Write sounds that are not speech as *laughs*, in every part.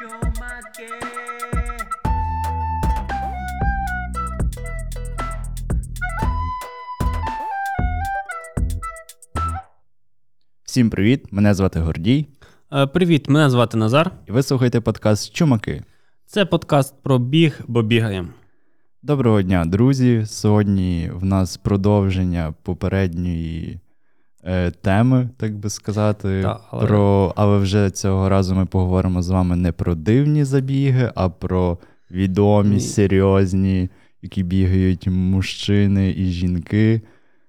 Чумаки. Всім привіт! Мене звати Гордій, Е, Привіт, мене звати Назар. і ви слухаєте подкаст Чумаки. Це подкаст про біг, бо бігаємо. Доброго дня, друзі! Сьогодні в нас продовження попередньої теми, так би сказати. Та, але- про... але вже цього разу ми поговоримо з вами не про дивні забіги, а про відомі, Ні. серйозні, які бігають мужчини і жінки.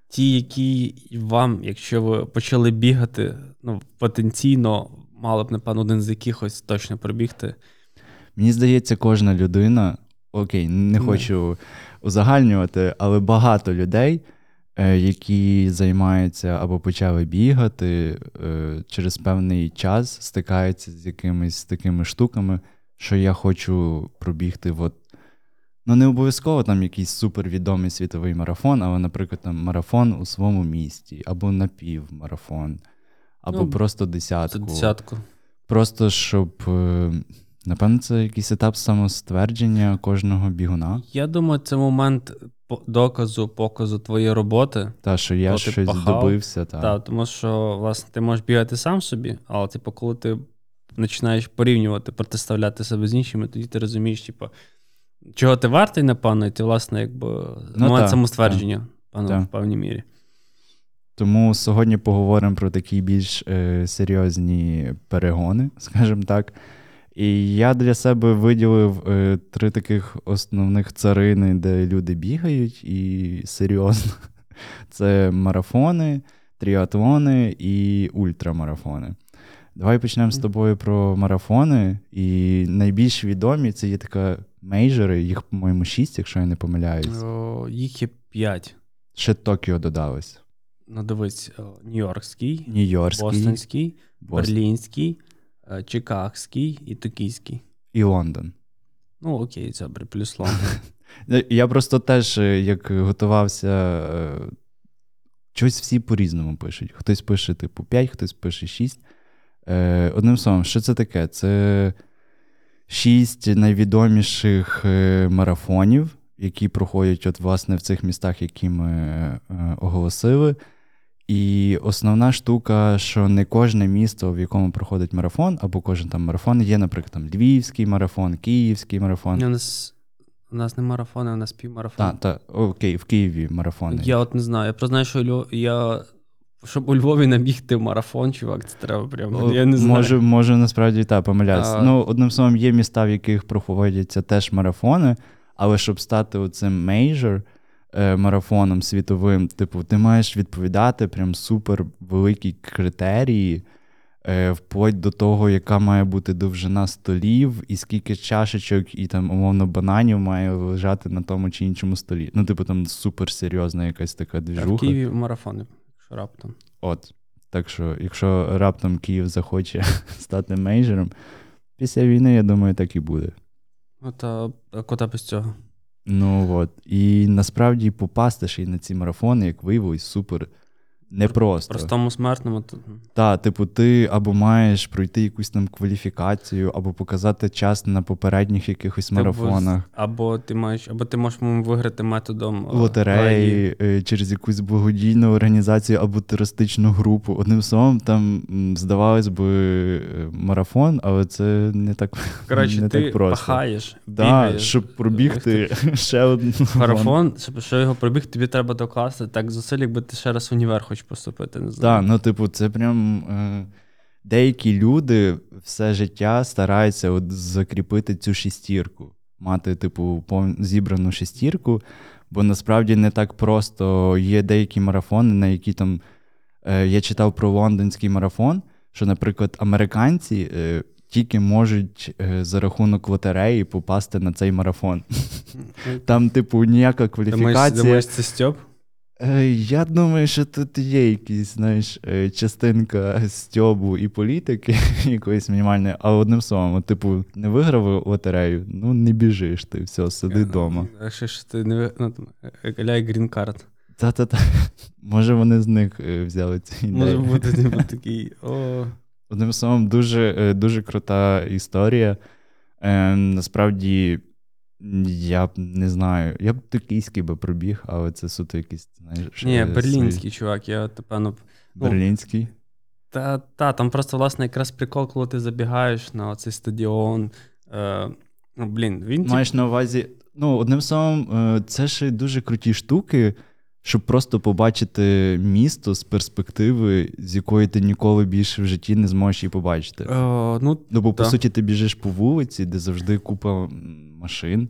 Ті, які вам, якщо ви почали бігати, ну, потенційно мали б, напевно, один з якихось точно пробігти. Мені здається, кожна людина, окей, не Ну. хочу узагальнювати, але багато людей, е, які займаються або почали бігати, е, через певний час стикаються з якимись такими штуками, що я хочу пробігти. От, ну, не обов'язково там якийсь супервідомий світовий марафон, але, наприклад, там марафон у своєму місті, або напівмарафон, або Ну, просто десятку. десятку. Просто щоб, е, напевно, це якийсь етап самоствердження кожного бігуна. Я думаю, це момент доказу, показу твоєї роботи. Та, що я щось пахав, добився. Та. Та, тому що, власне, ти можеш бігати сам собі, але типу, коли ти починаєш порівнювати, протиставляти себе з іншими, тоді ти розумієш, типу, чого ти вартий, напевно, і ти, власне, якби Ну, момент та, самоствердження, Та. в певній мірі. Тому сьогодні поговоримо про такі більш е, серйозні перегони, скажімо так. І я для себе виділив е, три таких основних царини, де люди бігають, і серйозно. *laughs* Це марафони, тріатлони і ультрамарафони. Давай почнемо з тобою про марафони. І найбільш відомі це є така мейджори, їх, по-моєму, шість, якщо я не помиляюсь. О, їх є п'ять. Ще Токіо додалось. Ну, дивись, о, Нью-Йоркський, Нью-Йоркський Бостонський, Бостон Берлінський, е, Чикагський і Токійський. і Лондон. Ну, окей, добре, плюс *laughs* Лондон. Е, Я просто теж, е, як готувався, е, щось всі по-різному пишуть. Хтось пише, типу, 5, хтось пише 6. Е, Одним словом, що це таке? Це шість найвідоміших е, марафонів, які проходять, от, власне, в цих містах, які ми е, оголосили. І основна штука, що не кожне місто, в якому проходить марафон, або кожен там марафон, є, наприклад, там Львівський марафон, Київський марафон. Ні, У нас, у нас не марафони, у нас півмарафон. Так, та, окей, в Києві марафони. Я от не знаю. Я просто знаю, що Львов, я. Щоб у Львові набігти марафон, чувак, це треба прямо. Я не знаю. Може, може насправді так, помиляюся. А- Ну, одним словом, є міста, в яких проходяться теж марафони, але щоб стати оцим мейджор марафоном світовим, типу, ти маєш відповідати прям супер великі критерії, е, вплоть до того, яка має бути довжина столів, і скільки чашечок і там, умовно, бананів має лежати на тому чи іншому столі. Ну, типу, там суперсерйозна якась така А в. Києві марафони, якщо раптом. От. Так що, якщо раптом Київ захоче *laughs* стати мейджером, після війни, я думаю, так і буде. От, а, а куди без цього? Ну от. І насправді попасти ще й на ці марафони, як виявилось, супер непросто. Простому смертному тут. Та, типу, ти або маєш пройти якусь там кваліфікацію, або показати час на попередніх якихось марафонах. Або ти маєш, або ти можеш виграти методом е, Лотереї е, через якусь благодійну організацію або терористичну групу. Одним словом, там здавалось би е, марафон, але це не так, Коротше, не ти так просто. пахаєш, Да, бігаєш, щоб пробігти ще один марафон, щоб що його пробіг, тобі треба докласти так зусиль, якби ти ще раз універ хочеш поступити. Не знаю. Так, ну типу, це прям е, деякі люди все життя стараються от закріпити цю шестірку, мати, типу, зібрану шестірку, бо насправді не так просто є деякі марафони, на які там е, я читав про лондонський марафон, що, наприклад, американці. Е, тільки можуть е, за рахунок лотереї попасти на цей марафон. Там, типу, ніяка Думаєш, кваліфікація. думаєш, це Стьоп? Е, Я думаю, що тут є якісь, знаєш, е, частинка стьобу і політики *laughs* якоїсь мінімальної, а одним словом, типу, не виграв лотерею, ну не біжиш ти, все, сиди вдома. А ще ж ти не ну, е, ляй грін-карт. Та-та-та. *laughs* Може, вони з них е, взяли ці ідеї. Може бути *laughs* типу, такий. О, Одним словом, дуже, е, дуже крута історія. Е, Насправді, я б не знаю. Я б токійський би пробіг, але це суто якийсь, знаєш. Ні, е, берлінський свій- чувак, я напевно. ну, Берлінський. Та, та, там просто, власне, якраз прикол, коли ти забігаєш на цей стадіон. Е, ну, блін, він Маєш на увазі, ну, одним словом, е, це ще дуже круті штуки, щоб просто побачити місто з перспективи, з якої ти ніколи більше в житті не зможеш її побачити. е, ну, Ну, бо, по суті, ти біжиш по вулиці, де завжди купа машин.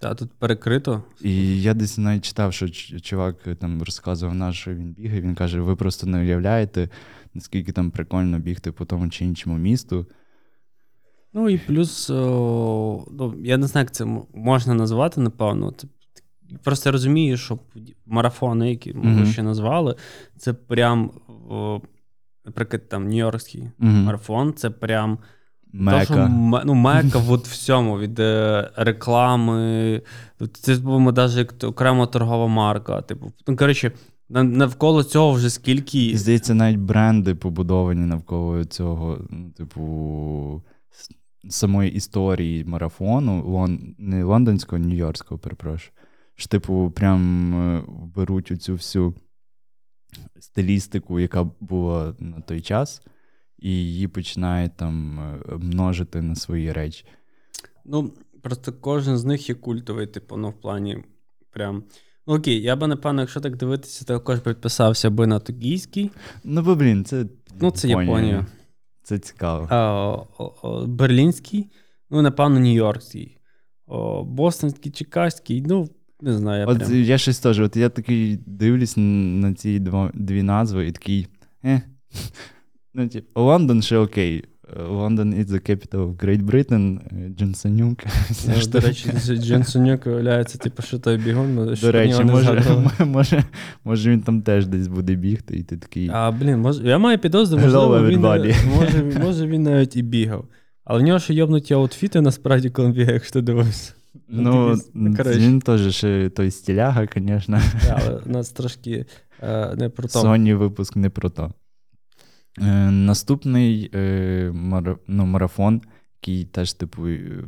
та, тут перекрито. І я десь навіть читав, що чувак е, там розказував наш, що він бігає. Він каже: ви просто не уявляєте, наскільки там прикольно бігти по тому чи іншому місту. Ну і плюс, о, ну, я не знаю, як це можна назвати, напевно. Просто розумію, що марафони, які ми Мгм. ще назвали, це прям, о, наприклад, там Нью-Йоркський Угу. марафон, це прям То, що, Мека. ну, мека *laughs* от всьому, від е, реклами. Це по-моєму, навіть як окрема торгова марка. Типу, ну, коротше, навколо цього вже скільки. І здається, навіть бренди побудовані навколо цього, ну, типу, самої історії марафону, лон... не лондонського, а нью-йоркського, перепрошую. Що, типу, прям е, беруть оцю всю стилістику, яка була на той час, і її починають там е, множити на свої речі. Ну, просто кожен з них є культовий, типу, ну, в плані прям. Ну, окей, я би, напевно, якщо так дивитися, то також підписався би на токійський. Ну, бо, блін, це. Ну, це Японія. Це цікаво. А, о, о, берлінський, ну, напевно, нью-йоркський. О, бостонський, чикагський, ну, не знаю, я От прям. я щось теж, от я такий дивлюсь на ці дві назви і такий. Е. Ну, типу, Лондон ще окей. Е, Лондон is the capital of Great Britain, е, Джонсонюк. вся Ну, До речі, Дженсонюк виявляється, типу, що той бігун. що До речі, може, *laughs* може, може він там теж десь буде бігти, і ти такий. А, блін, може, я маю підозру, можливо, він, *laughs* може, може він навіть і бігав. Але в нього ще йобнуті аутфіти, насправді, коли він бігає, якщо ти дивишся. Ну, такий, ну, він теж ще той стіляга, звісно. Але у нас трошки е, не про то. Sony випуск не про то. Е, наступний е, мара, ну, марафон, який теж типу,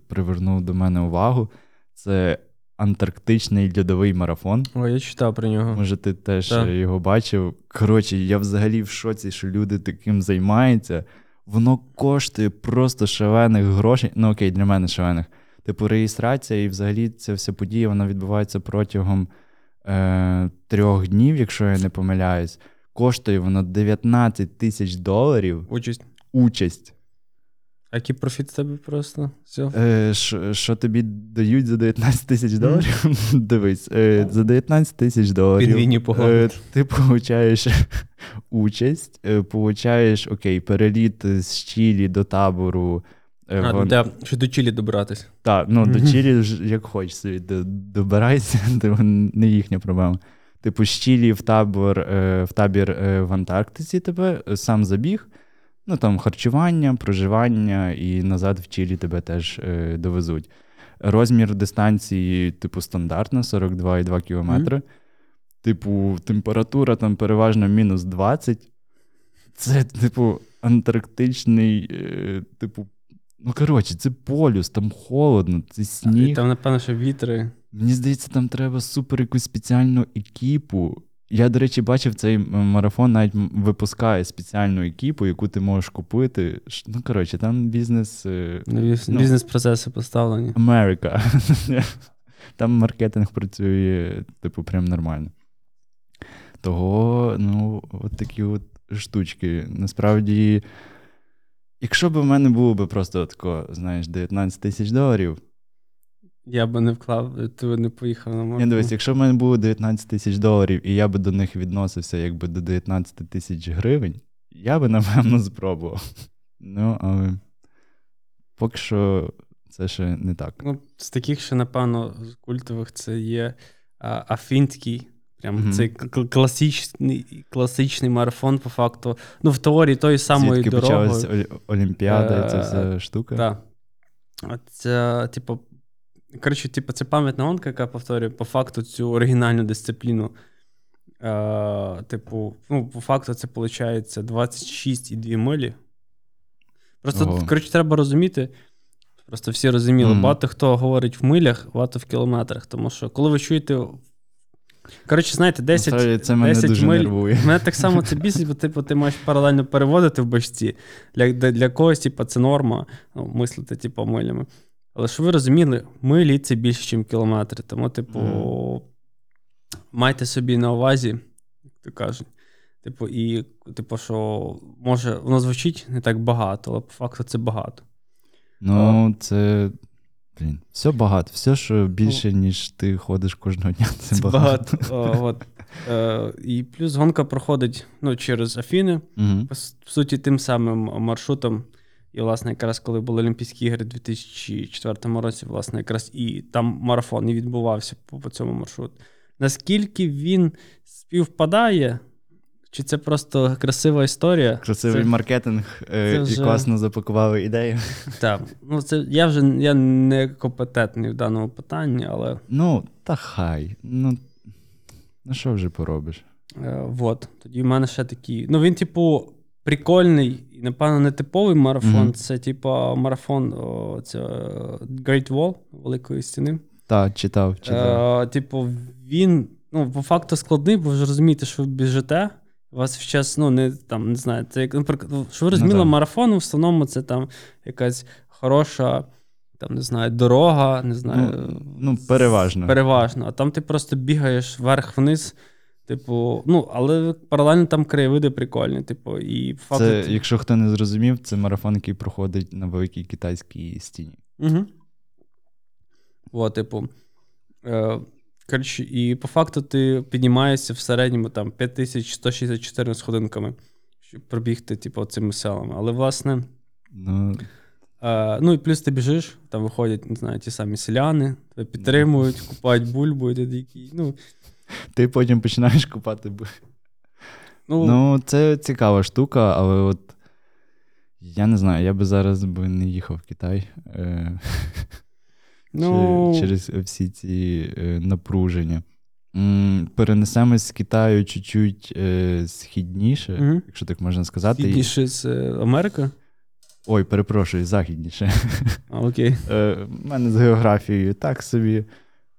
привернув до мене увагу, це Антарктичний льодовий марафон. О, я читав про нього. Може, ти теж Так. е, його бачив. Коротше, я взагалі в шоці, що люди таким займаються. Воно коштує просто шалених грошей. Ну, окей, для мене шалених. Типу, реєстрація і взагалі ця вся подія вона відбувається протягом е, трьох днів, якщо я не помиляюсь. Коштує воно 19 тисяч доларів. Участь. Участь. А який профіт з тебе просто? Все. Е, що, що тобі дають за 19 тисяч доларів? *laughs* Дивись, е, за 19 тисяч доларів. Е, ти получаєш *laughs* участь, е, получаєш окей, переліт з Чилі до табору. е, А, вон- де, що до Чилі добратись. Так, ну до Мгм. Чилі як хочеш собі добирайся, *laughs* то не їхня проблема. Типу, Чилі в табор, е, в табір е, в Антарктиці тебе е, сам забіг. Ну там харчування, проживання, і назад в Чилі тебе теж довезуть. Розмір дистанції, типу, стандартна 42,2 кілометри. Типу, температура там переважно мінус 20. Це, типу, антарктичний, типу, ну коротше, це полюс, там холодно, це І сніг. там, напевно, що вітри. Мені здається, там треба супер якусь спеціальну екіпу. Я, до речі, бачив цей марафон, навіть випускає спеціальну екіпу, яку ти можеш купити. Ну, коротше, там бізнес е, Бізнес- Ну. Бізнес-процеси поставлені. Америка. *laughs* Там маркетинг працює, типу, прям нормально. Того, ну, от такі от штучки. Насправді, якщо б в мене було б просто тако, знаєш, 19 тисяч доларів. Я би не вклав, ти не поїхав на Я марафон. дивись, якщо в мене було 19 тисяч доларів, і я би до них відносився якби до 19 тисяч гривень, я би, *laughs* напевно, спробував. Ну, але поки що це ще не так. Ну, з таких, що, напевно, культових це є Афінський. Прям Мгм. цей класичний, класичний марафон, по факту. Ну, в теорії тої самої Звідки дорогою. почалась Олі- Олімпіада, і ця Е, вся штука. Так. Це, типу, коротше, типу, це пам'ятна гонка, яка повторює по факту цю оригінальну дисципліну. Е, типу, ну, по факту, це виходить 26,2 милі. Просто, Ого. коротше, треба розуміти. Просто всі розуміли, Мгм. багато хто говорить в милях, багато в кілометрах. Тому що коли ви чуєте. Коротше, знаєте, 10, Насправді це мене 10 дуже миль. нервує. *laughs* Мене так само це бісить, бо типу, ти маєш паралельно переводити в башці. Для, для, для когось, типу, це норма, ну, мислити, типу, милями. Але щоб ви розуміли, милі це більше, ніж кілометри. Тому, типу, Мгм. майте собі на увазі, як то кажуть. Типу, і, типу, що може, воно звучить не так багато, але по факту це багато. Ну, це. Блін, все багато. Все, що більше, ніж ти ходиш кожного дня, це, Це багато. багато. О, от. Е, і плюс гонка проходить ну, через Афіни, по, по суті, тим самим маршрутом. І, власне, якраз коли були Олімпійські ігри у 2004 році, власне, якраз і там марафон і відбувався по, по цьому маршруту. Наскільки він співпадає, чи це просто красива історія? Красивий Це- маркетинг е, це вже- і класно запакували ідею. Так. Ну, це, я вже я не компетентний в даному питанні, але Ну, та хай. Ну, ну що вже поробиш? Е, вот. Тоді в мене ще такий. Ну, він, типу, прикольний і, напевно, не типовий марафон. Мгм. Це, типу, марафон о, це, е, Great Wall Великої стіни. Так, читав, читав. Е, типу, він, ну, по факту складний, бо ви ж розумієте, що ви біжите. Вас час, ну, не там, не знаю, це як, наприклад, ну, що ви розуміли, так. марафон в основному це там якась хороша, там, не знаю, дорога, не знаю. Ну, ну, переважно. Переважно. А там ти просто бігаєш вверх-вниз. Типу, ну, але паралельно там краєвиди прикольні. Типу, і по факту. Це, якщо хто не зрозумів, це марафон, який проходить на великій китайській стіні. Угу. О, типу. Е, коротше, і по факту ти піднімаєшся в середньому там 5164 сходинками, щоб пробігти, типу, цими селами. Але, власне, Ну, е, ну і плюс ти біжиш, там виходять, не знаю, ті самі селяни, тебе підтримують, купають бульбу, і ти ну, ти потім починаєш купати. бу- ну, Ну, це цікава штука, але от я не знаю, я би зараз би не їхав в Китай е, ну чи- через всі ці е, напруження. Перенесемось з Китаю чуть-чуть е, східніше, Мгм. якщо так можна сказати. Східніше з е, Америки? Ой, перепрошую, західніше. А, окей. *laughs* Е, У мене з географією так собі.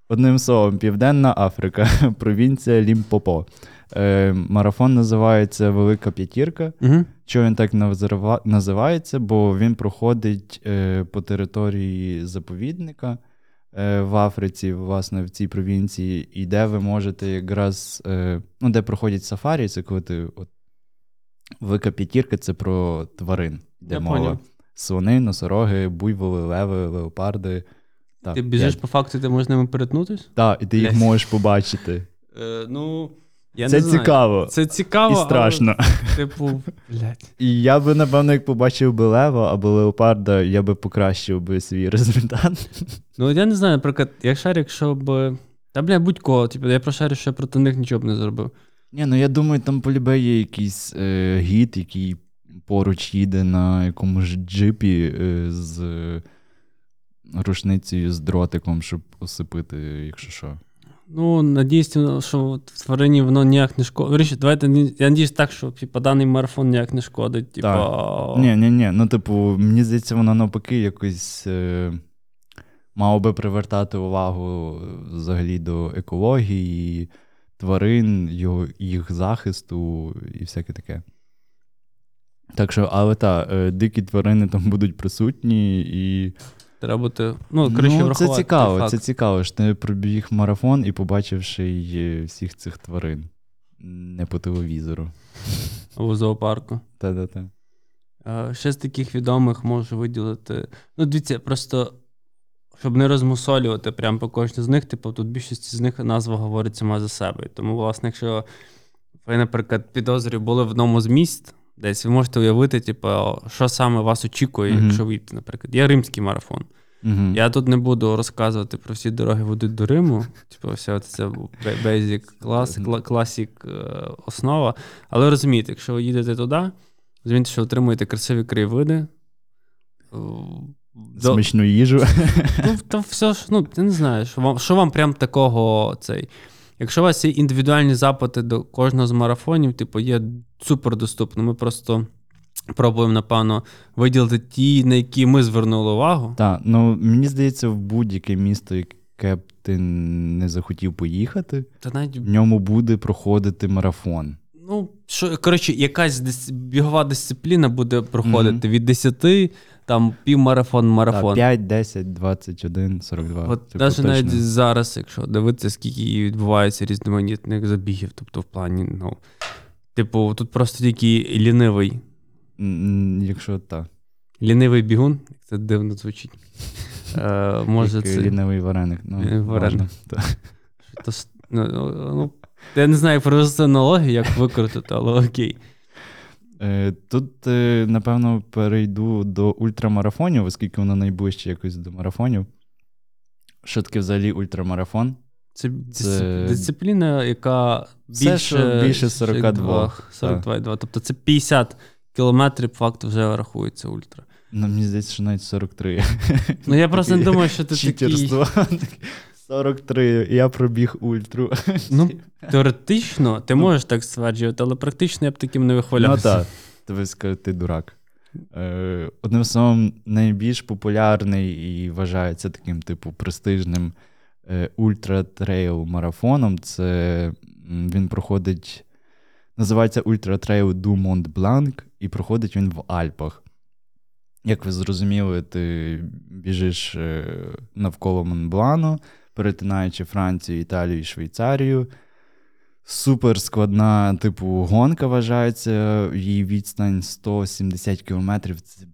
Одним словом, Південна Африка, *laughs* провінція Лімпопо. Е, Марафон називається Велика П'ятірка. Угу. Чого він так називається? Бо він проходить е, по території заповідника е, в Африці, власне, в цій провінції, і де ви можете якраз, е, ну, де проходять сафарі, це коли ти. От, Велика п'ятірка це про тварин, де Я мова. поняв. Слони, носороги, буйволи, леви, леопарди. Так, Ти біжиш я... по факту, ти можеш з ними перетнутися? Так, і ти їх можеш побачити. Е, ну, я це не знаю. цікаво Це цікаво. і страшно. Але, типу, блядь. І я би, напевно, як побачив би лева або леопарда, я би покращив би свій результат. Ну, я не знаю, наприклад, я шарю, якщо б. Та, бля, будь-кого, типу, я про що я проти них нічого б не зробив. Ні, ну я думаю, там полюбе є якийсь е, гід, який поруч їде на якомусь джипі е, з е, рушницею з дротиком, щоб осипити, якщо що. Ну, надіюсь, що в тварині воно ніяк не шкодить. Давайте я надіюсь так, що типу, даний марафон ніяк не шкодить. Типу, Ні, ні, ні. Ну, типу, мені здається, воно навпаки якось е, мало би привертати увагу е, взагалі до екології, тварин, його, їх захисту і всяке таке. Так що, але так, е, дикі тварини там будуть присутні, і треба бути. Ну, коротше, ну, це врахувати той цікаво, факт. це цікаво, що ти пробіг марафон і побачивши е, всіх цих тварин. Не по телевізору. Або в зоопарку. Та-та-та. Е, Ще з таких відомих можу виділити. Ну, дивіться, просто щоб не розмусолювати прямо по кожній з них, типу, тут більшість з них назва говорить сама за себе. Тому, власне, якщо ви, наприклад, підозрюю були в одному з міст, десь ви можете уявити, типу, що саме вас очікує, Мгм. якщо вийти, наприклад. Є римський марафон. Угу. Я тут не буду розказувати про всі дороги ведуть до Риму. Типу, все це basic клас, кла- класік е, основа. Але розумієте, якщо ви їдете туди, розумієте, що отримуєте красиві краєвиди. е, до- Смачну їжу. Ну, то все ж, ну, ти не знаєш, що вам, що вам прям такого цей. Якщо у вас є індивідуальні запити до кожного з марафонів, типу, є супер доступно. Ми просто пробуємо, напевно, виділити ті, на які ми звернули увагу. Так, ну мені здається, в будь-яке місто, яке б ти не захотів поїхати, Та навіть в ньому буде проходити марафон. Ну, що, коротше, якась дис... бігова дисципліна буде проходити від 10, там півмарафон, марафон. Так, 5, 10, 21, 42. От типу, навіть точно. навіть зараз, якщо дивитися, скільки відбувається різноманітних забігів, тобто в плані, ну, типу, тут просто тільки лінивий. Якщо так. Лінивий бігун, як це дивно звучить. *laughs* Е, може, це. лінивий вареник. Ну, вареник. можна. Так. Ну, я не знаю, як провести аналогію, як викрутити, але окей. Е, Тут, е, напевно, перейду до ультрамарафонів, оскільки воно найближче якось до марафонів. Що таке взагалі ультрамарафон? Це, Це- дисципліна, яка Все, більше, що більше 42, 42,2. Тобто це 50 кілометрів, факту вже рахується ультра. Ну, мені здається, що навіть 43. Ну я просто не думаю, що ти такий. Читерство. 43, я пробіг ультру. *laughs* Ну, теоретично ти можеш так стверджувати, але практично я б таким не Ну вихвалявся. так, тобі скажуть, ти дурак. Е, Одним словом, найбільш популярний і вважається таким, типу, престижним е, ультра-трейл марафоном. Це він проходить, називається Ultra-Trail du Mont Blanc, і проходить він в Альпах. Як ви зрозуміли, ти біжиш е, навколо Монблану, перетинаючи Францію, Італію і Швейцарію. Супер складна, типу, гонка вважається. Її відстань 170 кілометрів. Це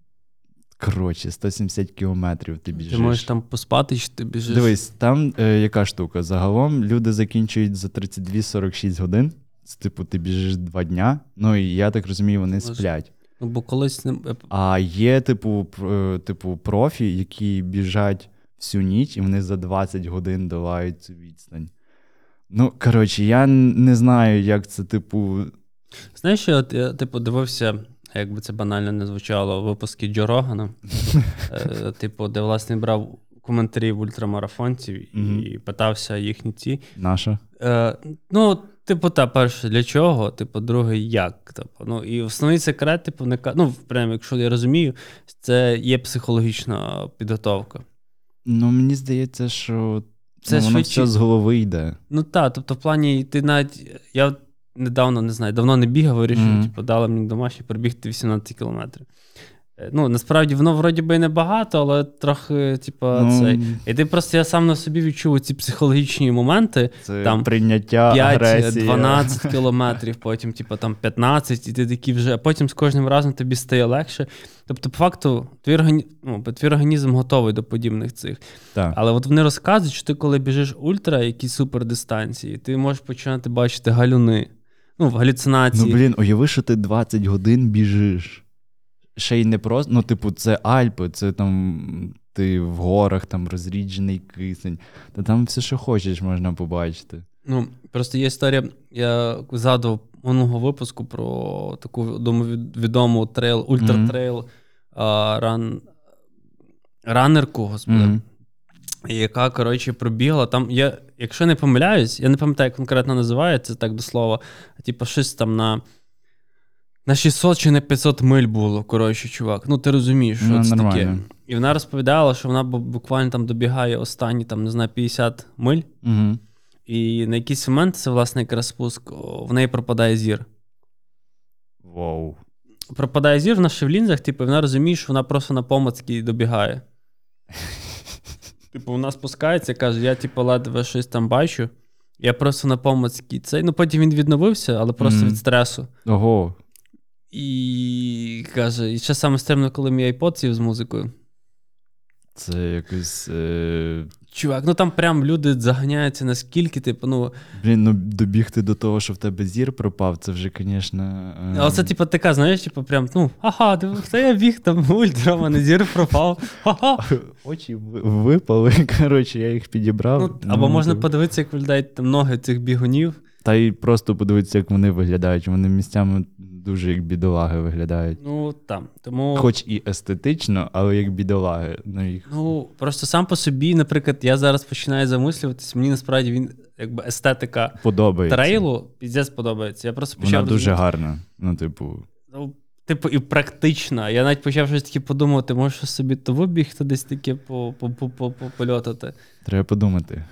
коротше, 170 кілометрів ти біжиш. Ти можеш там поспати, чи ти біжиш. Дивись, там е, яка штука? Загалом люди закінчують за 32-46 годин. Це, типу, ти біжиш два дня. Ну і я так розумію, вони Може. сплять. Ну, бо колись не- А є, типу, е, типу, профі, які біжать всю ніч, і вони за 20 годин долають цю відстань. Ну, коротше, я не знаю, як це, типу. Знаєш, що я типу дивився, як би це банально не звучало, випуски Джо Рогана, *laughs* е, типу, де власне брав коментарі в ультрамарафонців і питався їхні ці. Наша. Е, ну, типу, та перше, для чого? Типу, друге, як? Типу, ну, і основний секрет, типу, не ну, прямо, якщо я розумію, це є психологічна підготовка. Ну, мені здається, що Це ну, воно швидше- все з голови йде. Ну так, тобто, в плані, ти навіть. Я недавно не знаю, давно не бігав, вирішив, Мгм. типу, дали мені домашній пробігти 18 кілометрів. Е, Ну, насправді воно вроді би і небагато, але трохи, типу, Ну, цей. І ти просто я сам на собі відчув ці психологічні моменти. Це там прийняття агресії. 5-12 *laughs* кілометрів, потім, типу, там 15, і ти такий вже, а потім з кожним разом тобі стає легше. Тобто, по факту, твій, органі... ну, твій організм готовий до подібних цих. Так. Але от вони розказують, що ти, коли біжиш ультра, якісь супердистанції, ти можеш починати бачити галюни, ну, галюцинації. Ну, блін, уяви, що ти 20 годин біжиш. Ще й не просто. Ну, типу, це Альпи, це там ти в горах, там розріджений кисень. Та там все, що хочеш, можна побачити. Ну, просто є історія, я згадував минулого випуску про таку відому трейл, ультратрейл а, ран, ранерку, господи, Мгм. яка, коротше, пробігла. Там я, якщо не помиляюсь, я не пам'ятаю, як конкретно називається, так до слова, типу, щось там на. На 600 чи на 500 миль було, коротше, чувак. Ну, ти розумієш, що Ну, це таке. І вона розповідала, що вона буквально там добігає останні, там, не знаю, 50 миль. Угу. І на якийсь момент це, власне, якраз спуск, в неї пропадає зір. Воу. Пропадає зір, вона ще в лінзах, типу, і вона розуміє, що вона просто на помацьки добігає. *laughs* Типу, вона спускається, каже, я, типу, ледве щось там бачу. Я просто на помацьки цей. Ну, потім він відновився, але просто Мгм. від стресу. Ого. І каже, і ще саме стримно, коли мій iPod сів з музикою. Це якось. Е... Чувак, ну там прям люди заганяються наскільки, типу, ну. Блін, ну добігти до того, що в тебе зір пропав, це вже, звісно. Е... Але це, типу, така, знаєш, типу, прям, ну, ага, це я біг там ультра, в мене зір пропав. Ха-ха. *laughs* Очі випали, *laughs* коротше, я їх підібрав. Ну, або можна типу. подивитися, як виглядають там ноги цих бігунів. Та й просто подивитися, як вони виглядають. Вони місцями дуже як бідолаги виглядають. Ну, там. Тому. Хоч і естетично, але як бідолаги. Ну, їх... Ну, просто сам по собі, наприклад, я зараз починаю замислюватись, мені насправді він, якби естетика подобається. трейлу, піздець подобається. Я просто Вона дуже гарна. Ну, типу, Ну, Типу, і практична. Я навіть почав щось таке подумати, може собі то вибігти десь таке політати. Треба подумати.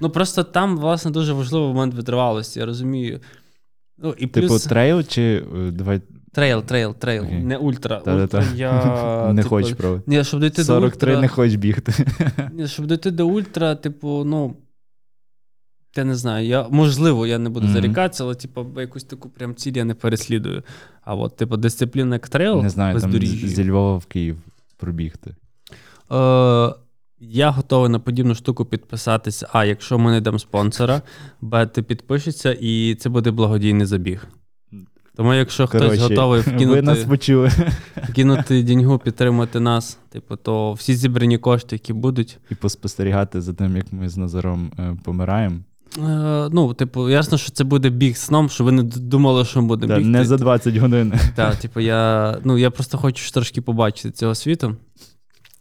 Ну просто там, власне, дуже важливий момент витривалості, я розумію. Ну, і Типу, плюс... трейл чи е, давай. Трейл, трейл, трейл, okay. не ультра. Ультра я... *laughs* Не типу... хочеш пробувати. Ні, щоб дойти 43 до ультра... не хочеш бігти. *laughs* Ні, Щоб дойти до ультра, типу, ну. Я не знаю, я, можливо, я не буду mm-hmm. зарікатися, але типу, якусь таку прям ціль я не переслідую. А от, типу, дисципліна як трейл. Не знаю, там зі Львова в Київ пробігти. Е, Я готовий на подібну штуку підписатися. А, якщо ми знайдемо спонсора, Б, ти підпишешся, і це буде благодійний забіг. Тому, якщо Короче, хтось готовий вкинути нас вкинути деньгу, підтримати нас, типу, то всі зібрані кошти, які будуть. І поспостерігати за тим, як ми з Назаром е, помираємо. Е, ну, типу, ясно, що це буде біг сном, що ви не думали, що буде да, біг. Не за 20 годин. Так, типу, я ну, я просто хочу трошки побачити цього світу.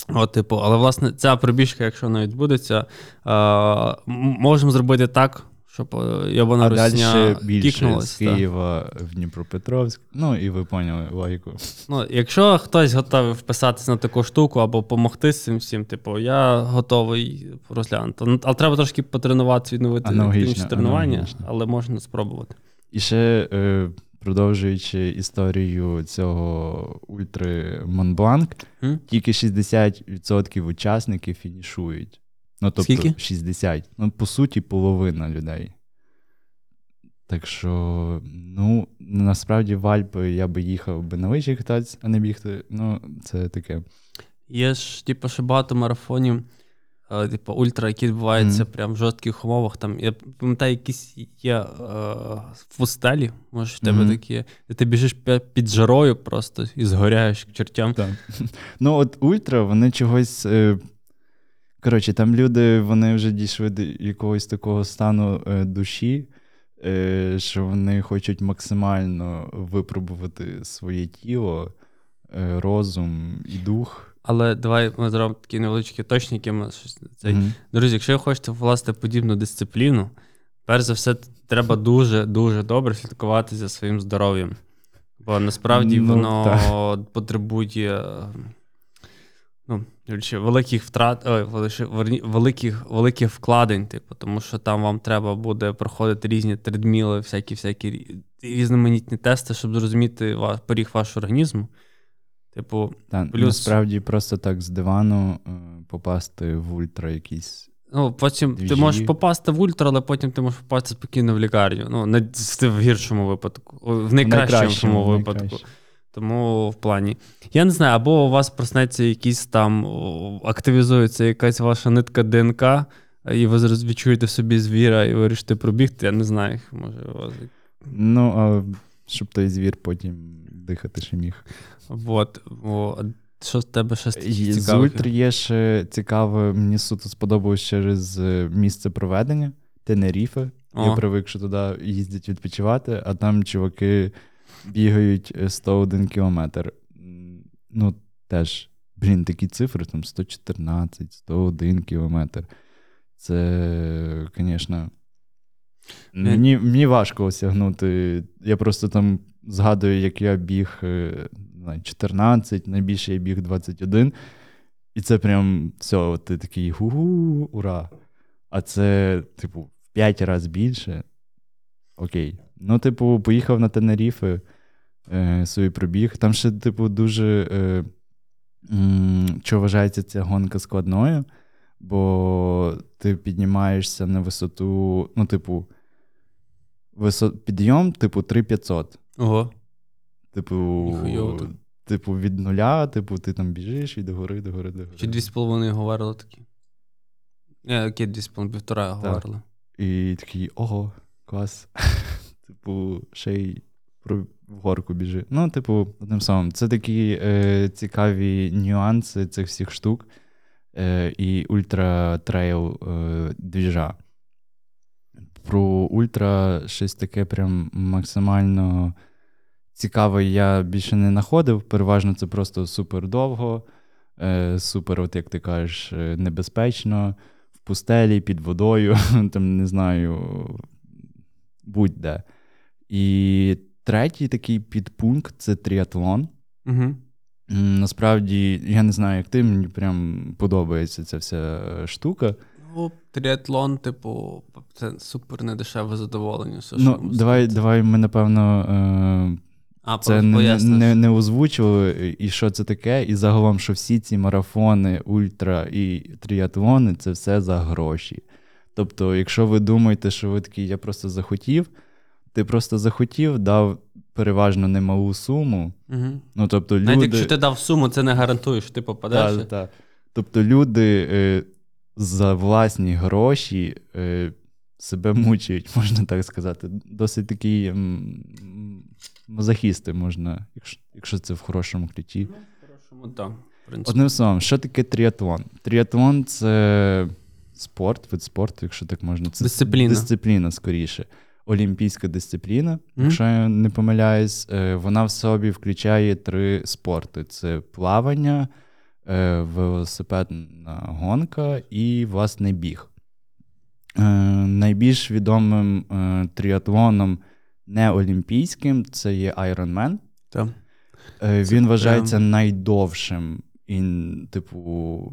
От, типу, Але, власне, ця пробіжка, якщо вона відбудеться, е, можемо зробити так, щоб е, Йобана а Русня далі з Києва та. в Дніпропетровськ. Ну, і ви поняли логіку. Ну, Якщо хтось готовий вписатися на таку штуку або допомогти з цим всім, типу, я готовий розглянути. Ну, але треба трошки потренуватися, відновити інші тренування, аналогічно. але можна спробувати. І ще. Е... Продовжуючи історію цього ультри Монбланк, mm? тільки 60% учасників фінішують. Ну, тобто Скільки? 60. Ну, по суті, половина людей. Так що, ну, насправді в Альпи я би їхав би на лижі кататися, а не бігти. Ну, це таке. Є ж, типу, ще багато марафонів, типу, ультра, які відбуваються mm. прям в жорстких умовах. Там, Я пам'ятаю, якісь є е, в може, в тебе mm-hmm. такі, де ти біжиш під жарою просто і згоряєш к чертям. Так. *laughs* Ну, от ультра, вони чогось. Е, Коротше, там люди вони вже дійшли до якогось такого стану е, душі, е, що вони хочуть максимально випробувати своє тіло, е, розум і дух. Але давай ми зробимо такі невеличкі точники. Цей. Mm-hmm. Друзі, якщо ви хочете власти подібну дисципліну, перш за все, треба дуже-дуже добре слідкувати за своїм здоров'ям. Бо насправді ну, воно так. потребує ну, великих втрат, ой, великих великих вкладень, типу, тому що там вам треба буде проходити різні тредміли, всякі всякі різноманітні тести, щоб зрозуміти поріг вашого організму. Типу, Та, плюс... Насправді просто так з дивану е, попасти в ультра якісь. Ну, потім Двіжі. ти можеш попасти в ультра, але потім ти можеш попасти спокійно в лікарню. Ну, не в гіршому випадку, в найкращому, найкращому випадку. Найкраще. Тому в плані. Я не знаю, або у вас проснеться якийсь там, активізується якась ваша нитка ДНК, і ви зараз відчуєте в собі звіра і вирішите пробігти. Я не знаю, може у вас. Ну, а щоб той звір потім дихати ще міг. Вот. О, що з тебе ще? З ультр є ще цікаве, мені суто сподобалось через е, місце проведення Тенеріфе. Я привик, що туди їздять відпочивати, а там чуваки бігають 101 е, кілометр. Ну, теж, блін, такі цифри, там 114, 101 кілометр. Це, звісно, мені мені важко осягнути. Я просто там згадую, як я біг 14, е, найбільше я біг 21. І це прям все, ти такий гу-гу, ура! А це, типу, в 5 разів більше. Окей. Ну, типу, поїхав на Тенеріфи, е, собі пробіг. Там ще, типу, дуже е, м, що вважається ця гонка складною, бо ти піднімаєшся на висоту, ну, типу, висот, підйом, типу, 3500. Ого. Типу, типу, від нуля, типу, ти там біжиш від гори до гори до гори. Чи 2,5 говорили такі? Е, окей, 2,5, півтора говорили. І такий, ого, клас. *laughs* Типу, ще й в горку біжи. Ну, типу, одним словом, це такі е, цікаві нюанси цих всіх штук е, і ультра-трейл е, двіжа. Про ультра щось таке прям максимально цікаве я більше не знаходив. Переважно це просто супер довго, е, супер, от як ти кажеш, е, небезпечно, в пустелі, під водою, *laughs* там не знаю, будь-де. І третій такий підпункт це тріатлон. Угу. Насправді, я не знаю, як ти, мені прям подобається ця вся штука. Ну, Тріатлон, типу, це супер недешеве задоволення. Все, ну, давай, давай ми, напевно, е- а, це не, не не, озвучували, і що це таке, і загалом, що всі ці марафони, ультра і тріатлони це все за гроші. Тобто, якщо ви думаєте, що ви такий, я просто захотів, ти просто захотів, дав переважно немалу суму. Угу. Ну, тобто, люди... Навіть якщо ти дав суму, це не гарантує, що ти попадеш. Так, так. Тобто люди е, за власні гроші е, себе мучають, *laughs* можна так сказати. Досить такі мазохісти можна, якщо якщо це в хорошому ключі. Ну, в хорошому, так. Одним словом, що таке тріатлон? Тріатлон це спорт, вид спорту, якщо так можна. Це Дисципліна. Дисципліна скоріше. Олімпійська дисципліна, mm-hmm. якщо я не помиляюсь, е, вона в собі включає три спорти: це плавання, велосипедна гонка і, власне, біг. Е, найбільш відомим тріатлоном неолімпійським це є Ironman. Так. Він вважається найдовшим, і, типу,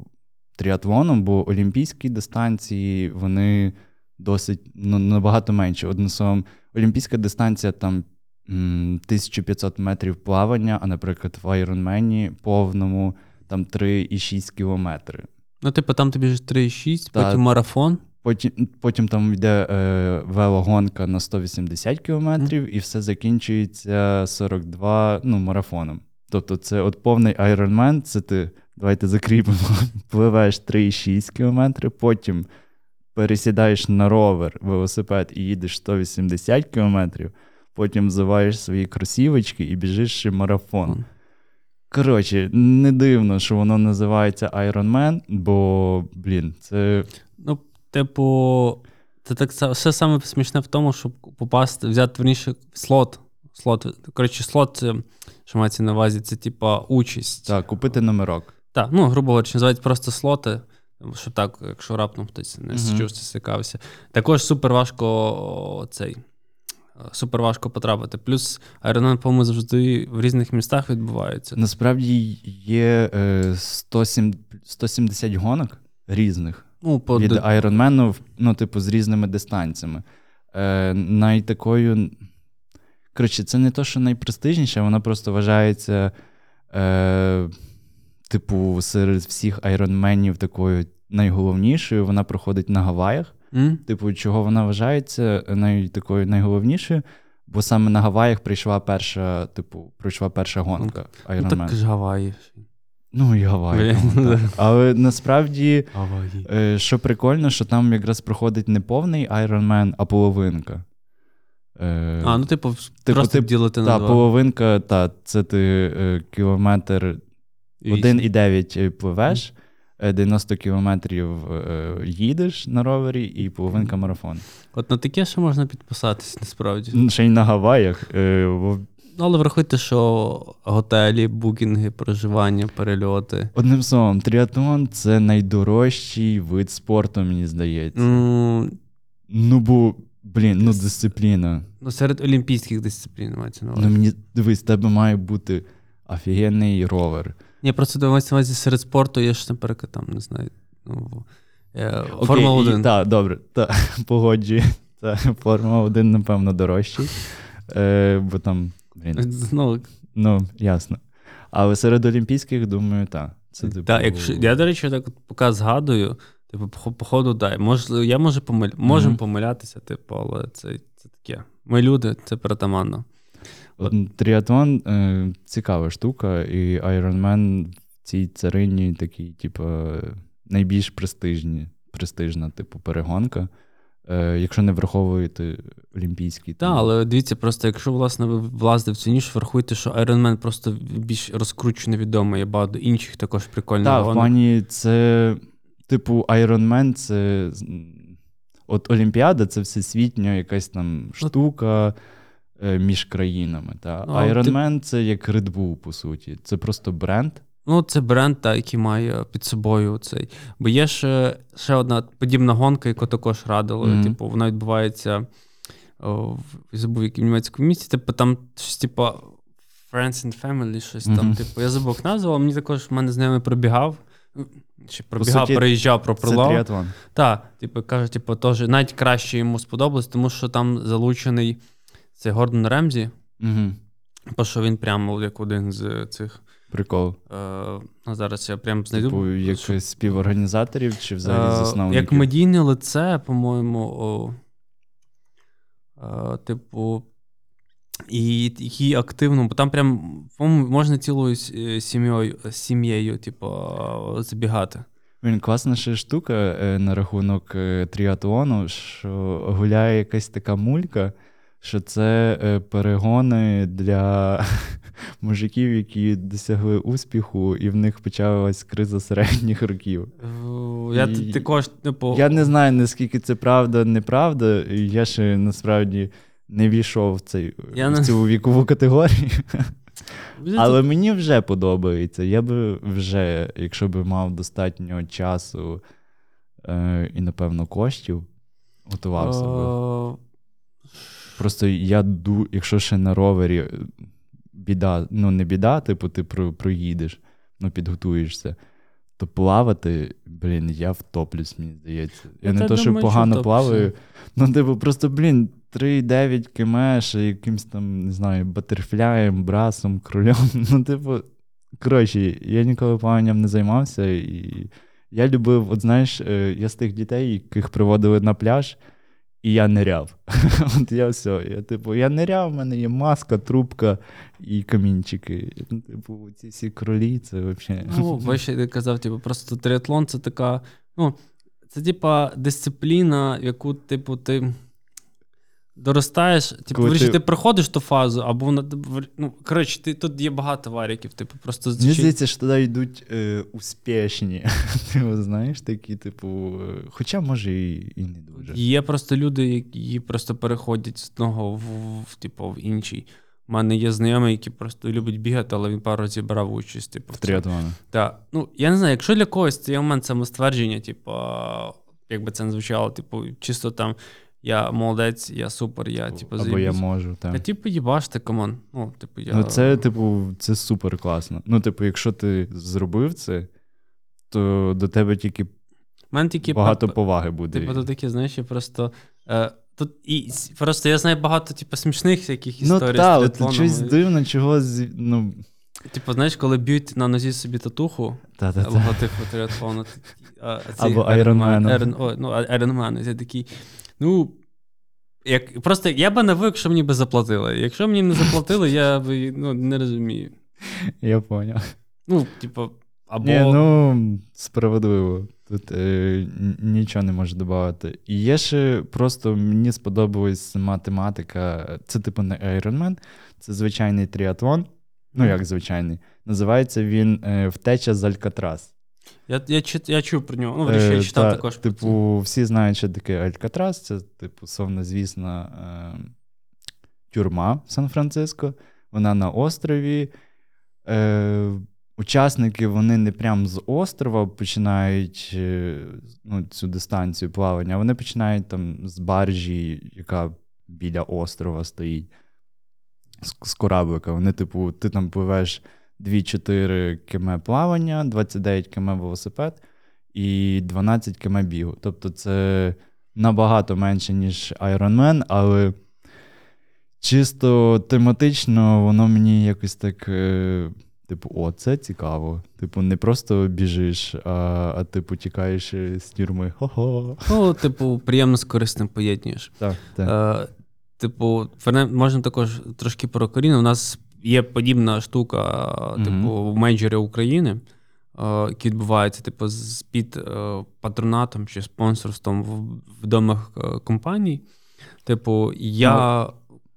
тріатлоном, бо олімпійські дистанції вони досить ну, набагато менші. Одним словом, олімпійська дистанція там 1500 метрів плавання, а, наприклад, в Айронмені повному там 3,6 кілометри. Ну, типу, там тобі ж 3,6, потім марафон. Потім потім там йде е, велогонка на 180 кілометрів, mm. і все закінчується 42 ну, марафоном. Тобто, це от повний Ironman, це ти давайте закріпимо, *laughs* пливеш 3,6 кілометри, потім пересідаєш на ровер, велосипед і їдеш 180 кілометрів, потім взиваєш свої кросівочки і біжиш ще марафон. Коротше, не дивно, що воно називається Iron Man, бо, блін, це. Ну, типу, це так все саме смішне в тому, щоб попасти, взяти верніше слот. Слот. Коротше, слот, це, що мається на увазі, це типа участь. Так, купити номерок. Так, ну, грубо говоря, називають просто слоти. Що так, якщо раптом хтось не з чогось стикався. Також супер важко цей. Супер важко потрапити. Плюс Ironman, по-моєму, завжди в різних містах відбувається. Насправді є е, 170 гонок різних ну, по... від Ironman, ну, типу, з різними дистанціями. Е, Найтакою. Коротше, це не то, що найпрестижніше, вона просто вважається, е, типу, серед всіх айронменів такою найголовнішою. Вона проходить на Гаваях. Mm? Типу, чого вона вважається най, такою найголовнішою? Бо саме на Гаваях прийшла перша, типу, пройшла перша гонка. Iron ну, так ж Гаваї. Ну, і Гаваї. Ну, Але насправді, Гаваї. Е, що прикольно, що там якраз проходить не повний Iron Man, а половинка. Е, а, ну, типу, типу просто тип, ділити на та, два. половинка, та, це ти е, кілометр 1,9 пливеш, 90 кілометрів їдеш на ровері і половинка марафон. От на таке ще можна підписатись, насправді. Ще й на Гаваях. Ну, але врахуйте, що готелі, букінги, проживання, перельоти. Одним словом, тріатлон це найдорожчий вид спорту, мені здається. Mm. Ну, бо Блін, ну дисципліна. Ну, серед олімпійських дисциплін мається на увазі. Ну, мені дивись, тебе має бути офігенний ровер. Ні, просто на увазі серед спорту є ж, наприклад, там, не знаю. Ну, е, Формула 1. Так, добре, та, *laughs* погоджую. Та, Формула 1, напевно, дорожчий. Е, бо там, блін. Ну, ну, ясно. Але серед олімпійських, думаю, так. Це, типу... Так, якщо, Я, до речі, так поки згадую. Типу, походу, дай. Мож, я можу помиль... mm-hmm. помилятися, типу, але це це таке. Ми люди, це притаманно. Тріатлон е, цікава штука, і Iron Man в цій царині такий, типу, найбільш престижні, престижна, типу, перегонка. Е, Якщо не враховуєте олімпійський. Так, але дивіться, просто якщо власне ви влазите в цю ніж, врахуйте, що Iron Man просто більш розкручено відомий, є багато інших також прикольних. Так, в плані це. Типу, Iron Man це. От Олімпіада це всесвітня якась там штука е, між країнами. Та? Ну, Iron Man це як Red Bull, по суті. Це просто бренд. Ну, це бренд, та, який має під собою цей. Бо є ще ще одна подібна гонка, яку також радили. Mm-hmm. Типу, вона відбувається в забув якій німецькому місті. Типу, там щось, типу, Friends and Family, щось Мгм. там. Типу, я забув назву, але мені також в мене знайомий пробігав. Чи пробігав, суті, проїжджав про Це Так, типу, каже, типу, теж навіть краще йому сподобалось, тому що там залучений цей Гордон Ремзі, Угу. бо що він прямо як один з цих. Прикол. Е, ну, зараз я прям знайду. Типу, як що- співорганізаторів чи взагалі Е, засновників? Як медійне лице, по-моєму, о, е, типу, і які активно, бо там прям по-моєму, можна цілою сім'єю, сім'єю типу, е, забігати. Він класна ще штука е, на рахунок е, тріатлону, що гуляє якась така мулька, що це е, перегони для *laughs* мужиків, які досягли успіху, і в них почалась криза середніх років. Я І- також, типу, Я не знаю, наскільки це правда, неправда. Я ще насправді не війшов в, цей, Я в не- цю вікову категорію. Але мені вже подобається. Я би вже, якщо би мав достатньо часу е, і, напевно, коштів, готувався би. Просто я ду, якщо ще на ровері е, біда, ну не біда, типу, ти про, проїдеш, ну підготуєшся, то плавати, блін, я втоплюсь, мені здається. Я Я не то, що думаю, погано втопишся. плаваю. Ну, типу, просто, блін, 3,9 км, ще якимсь там, не знаю, батерфляєм, брасом, кролем. *laughs* Ну, типу, коротше, я ніколи плаванням не займався. І я любив, от знаєш, е, я з тих дітей, яких приводили на пляж, і я ниряв. *laughs* От я все. Я, типу, я ниряв, в мене є маска, трубка і камінчики. Ну, Типу, ці всі кролі, це взагалі. Ну, вище, ти казав, типу, просто триатлон це така. Ну, це типа дисципліна, яку, типу, ти доростаєш, типу, Коли ти- ти проходиш ту фазу, або вона. Ну, коротше, ти, тут є багато варіків, типу, просто Мені здається, що туди йдуть е, успішні. *laughs* Ти знаєш, такі, типу, е, хоча може і, і не дуже. Є просто люди, які просто переходять з одного в, в, типу, в інший. У мене є знайомий, який просто любить бігати, але він пару разів брав участь. Типу, В в тріатлоні. Так. Ну, я не знаю, якщо для когось це є момент самоствердження, типу, як би це не звучало, типу, чисто там я молодець, я супер, я типу, Або я можу. Та, Так. типу, їбаште, комон. Ну, типу, я... Ну, це, типу, це супер класно. Ну, типу, якщо ти зробив це, то до тебе тільки В мене тільки багато пап- поваги буде. Типу, тут такі, знаєш, я просто. Е, тут і просто я знаю багато, типу, смішних всяких ну так, от щось дивно, чого. Ну, Типу, знаєш, коли б'ють на нозі собі татуху, та-та-та. триатлону. Або Iron Man, Ну, Iron Man. Я такий, ну. Як, просто я би не вик, якщо мені би заплатили. Якщо мені не заплатили, я би ну, не розумію. Я поняв. Ну, типу, або. Ні, ну, справедливо. Тут е, нічого не можу додати. І є ще просто мені сподобалась математика. Це, типу, не Iron Man, це звичайний тріатлон. Ну, як звичайний. Називається він е, Втеча з Алькатрас. Я, я, чит- я чув про нього. Ну, вирішив, я Е, читав та, також. Типу, всі знають, що таке Алькатрас, це, типу, совнозвісна е, тюрма в Сан-Франциско. Вона на острові. Е, учасники вони не прямо з острова починають е, ну, цю дистанцію плавання, вони починають там з баржі, яка біля острова стоїть, з, з кораблика. Вони, типу, ти там пливеш 2-4 км плавання, 29 км велосипед і 12 км бігу. Тобто це набагато менше, ніж Ironman, але чисто тематично воно мені якось так. е, Типу, о, це цікаво. Типу, не просто біжиш, а, а типу тікаєш з тюрми. Хо-хо. Ну, типу, приємно з корисним поєднуєш. Так, так. Е, типу, можна також трошки про Коріну. У нас є подібна штука, е, типу, в мейджорі України, е, які відбуваються, типу, з під е, патронатом чи спонсорством в- відомих компаній. Типу, я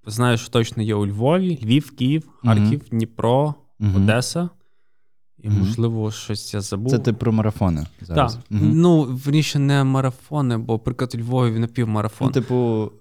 знаю, що точно є у Львові, Львів, Київ. Харків, Дніпро. Одеса. І, можливо, щось я забув. Це ти про марафони зараз. Так. Ну, верніше, не марафони, бо, наприклад, у Львові напівмарафон. Ну, типу,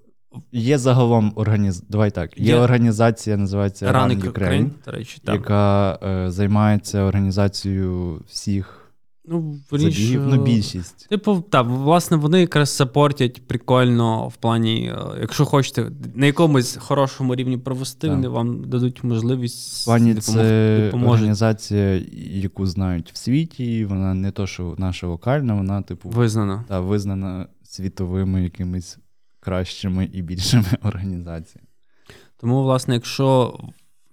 є загалом організ... Давай так. Є, Є. організація, називається Run Run Ukraine, Ukraine, до речі, так. яка е, займається організацією всіх Ну, забігів, ну, більшість. Типу, так, власне, вони якраз сапортять прикольно в плані, е, якщо хочете на якомусь хорошому рівні провести, вони вам дадуть можливість. В плані це допоможуть. організація, яку знають в світі, вона не то, що наша локальна, вона, типу, визнана. Та, визнана світовими якимись кращими і більшими *laughs* організаціями. Тому, власне, якщо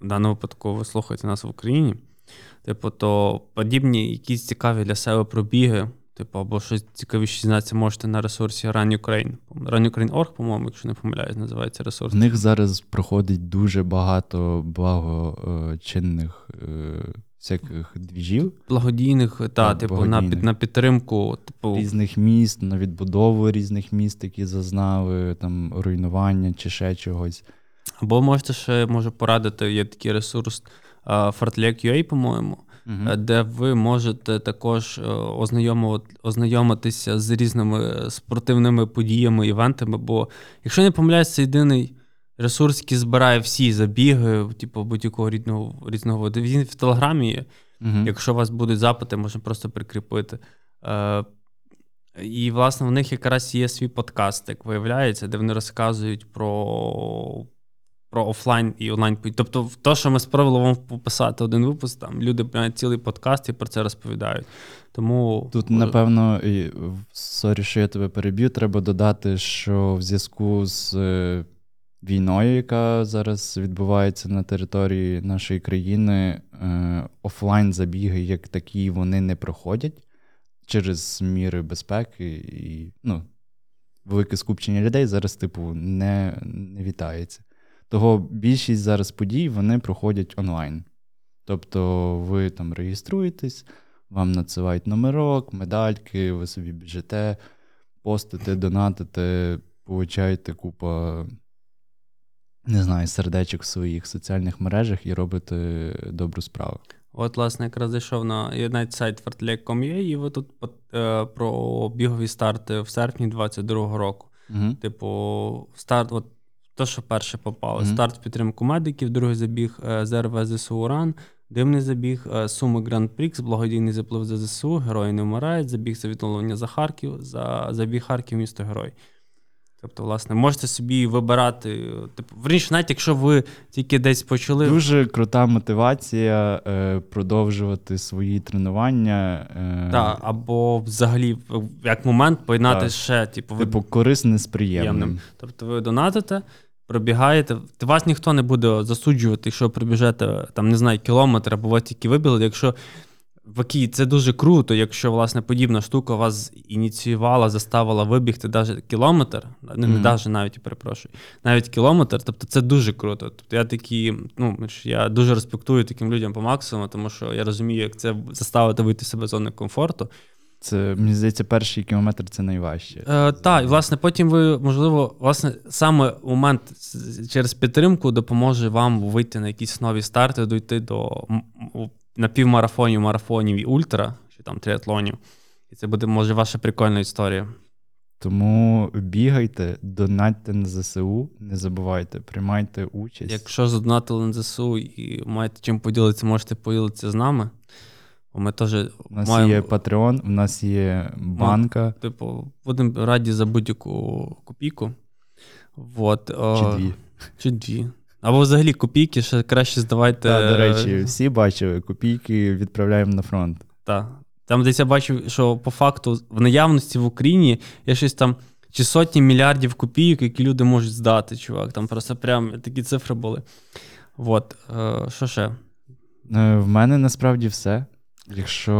в даному випадку ви слухаєте нас в Україні. Типу, то подібні якісь цікаві для себе пробіги, типу, або щось цікавіше дізнатися можете на ресурсі Run Ukraine. Run Ukraine.org, по-моєму, якщо не помиляюсь, називається ресурс. В них зараз проходить дуже багато благочинних е, всяких двіжів. Благодійних, та, та типу, благодійних. на на підтримку типу... різних міст, на відбудову різних міст, які зазнали там руйнування чи ще чогось. Або можете ще може порадити, є такий ресурс. Fartlek.ua, по-моєму, uh де ви можете також е, ознайомитися з різними спортивними подіями, івентами. Бо, якщо не помиляюсь, це єдиний ресурс, який збирає всі забіги, типу будь-якого рідного різного виду. Він в Телеграмі є. uh Якщо у вас будуть запити, можна просто прикріпити. Е, і, власне, в них якраз є свій подкаст, як виявляється, де вони розказують про про офлайн і онлайн. Тобто, то, що ми спробували вам пописати один випуск, там люди прямо цілий подкаст і про це розповідають. Тому тут, напевно, сорі, що я тебе переб'ю, треба додати, що в зв'язку з е, війною, яка зараз відбувається на території нашої країни, е, офлайн забіги, як такі, вони не проходять через міри безпеки і ну, велике скупчення людей зараз, типу, не, не вітається. Того більшість зараз подій вони проходять онлайн. Тобто ви там реєструєтесь, вам надсилають номерок, медальки, ви собі біжите, постите, донатите, получаєте купу, не знаю, сердечок в своїх соціальних мережах і робите добру справу. От, власне, якраз зайшов на навіть сайт fartlek.com.ua, і ви тут е, про бігові старти в серпні 2022 року. Угу. Типу, старт, от то, що перше попало. Mm-hmm. Старт в підтримку медиків, другий забіг е, ЗРВ ЗСУ УРАН, дивний забіг е, Суми Гранд Прікс, благодійний заплив за ЗСУ, Герої не вмирають, забіг за відновлення за Харків, за забіг Харків, місто Герой. Тобто, власне, можете собі вибирати. Типу, Вірніше, навіть якщо ви тільки десь почали. Дуже крута мотивація е, продовжувати свої тренування. Е, Так, або взагалі, як момент, поєднати так. ще. Типу, типу корисне з приємним. Тобто ви донатите, пробігаєте, вас ніхто не буде засуджувати, якщо пробіжете там, не знаю, кілометр, або вас тільки вибіли. Якщо Вакі, це дуже круто, якщо власне подібна штука вас ініціювала, заставила вибігти навіть кілометр, не, не навіть навіть перепрошую, навіть кілометр, тобто це дуже круто. Тобто я такі, ну я дуже респектую таким людям по максимуму, тому що я розумію, як це заставити вийти себе з зони комфорту. Це мені здається, перший кілометр це найважче. Е, Так, і власне, потім ви, можливо, власне, саме момент через підтримку допоможе вам вийти на якісь нові старти, дойти до напівмарафонів, марафонів і ультра, чи там триатлонів. І це буде, може, ваша прикольна історія. Тому бігайте, донатьте на ЗСУ, не забувайте, приймайте участь. Якщо задонатили на ЗСУ і маєте чим поділитися, можете поділитися з нами. Ми теж У нас маємо... є Patreon, у нас є банка. Ну, типу, будемо раді за будь-яку копійку. Вот, Чи дві. Чи дві. Або взагалі копійки ще краще здавайте. Так, До речі, всі бачили, копійки відправляємо на фронт. Так. Там десь я бачив, що по факту в наявності в Україні є щось там чи сотні мільярдів копійок, які люди можуть здати, чувак. Там просто прям такі цифри були. От, е, що ще? Е, в мене насправді все. Якщо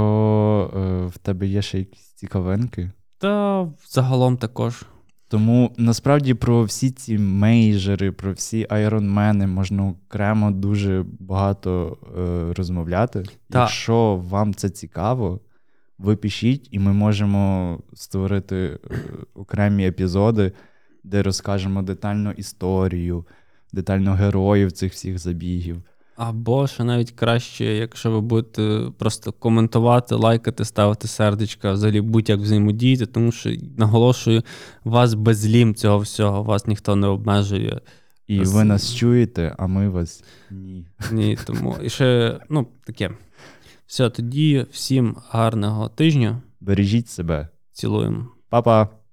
е, в тебе є ще якісь цікавинки. Та загалом також. Тому насправді про всі ці мейджери, про всі айронмени можна окремо дуже багато е, розмовляти. Та. Якщо вам це цікаво, ви пишіть, і ми можемо створити е, окремі епізоди, де розкажемо детально історію, детально героїв цих всіх забігів. Або ще навіть краще, якщо ви будете просто коментувати, лайкати, ставити сердечка, взагалі будь-як взаємодіяти, тому що наголошую, вас без лім цього всього, вас ніхто не обмежує. І вас... ви нас чуєте, а ми вас ні. Ні, тому і ще, ну, таке. Все, тоді всім гарного тижня. Бережіть себе. Цілуємо. Па-па!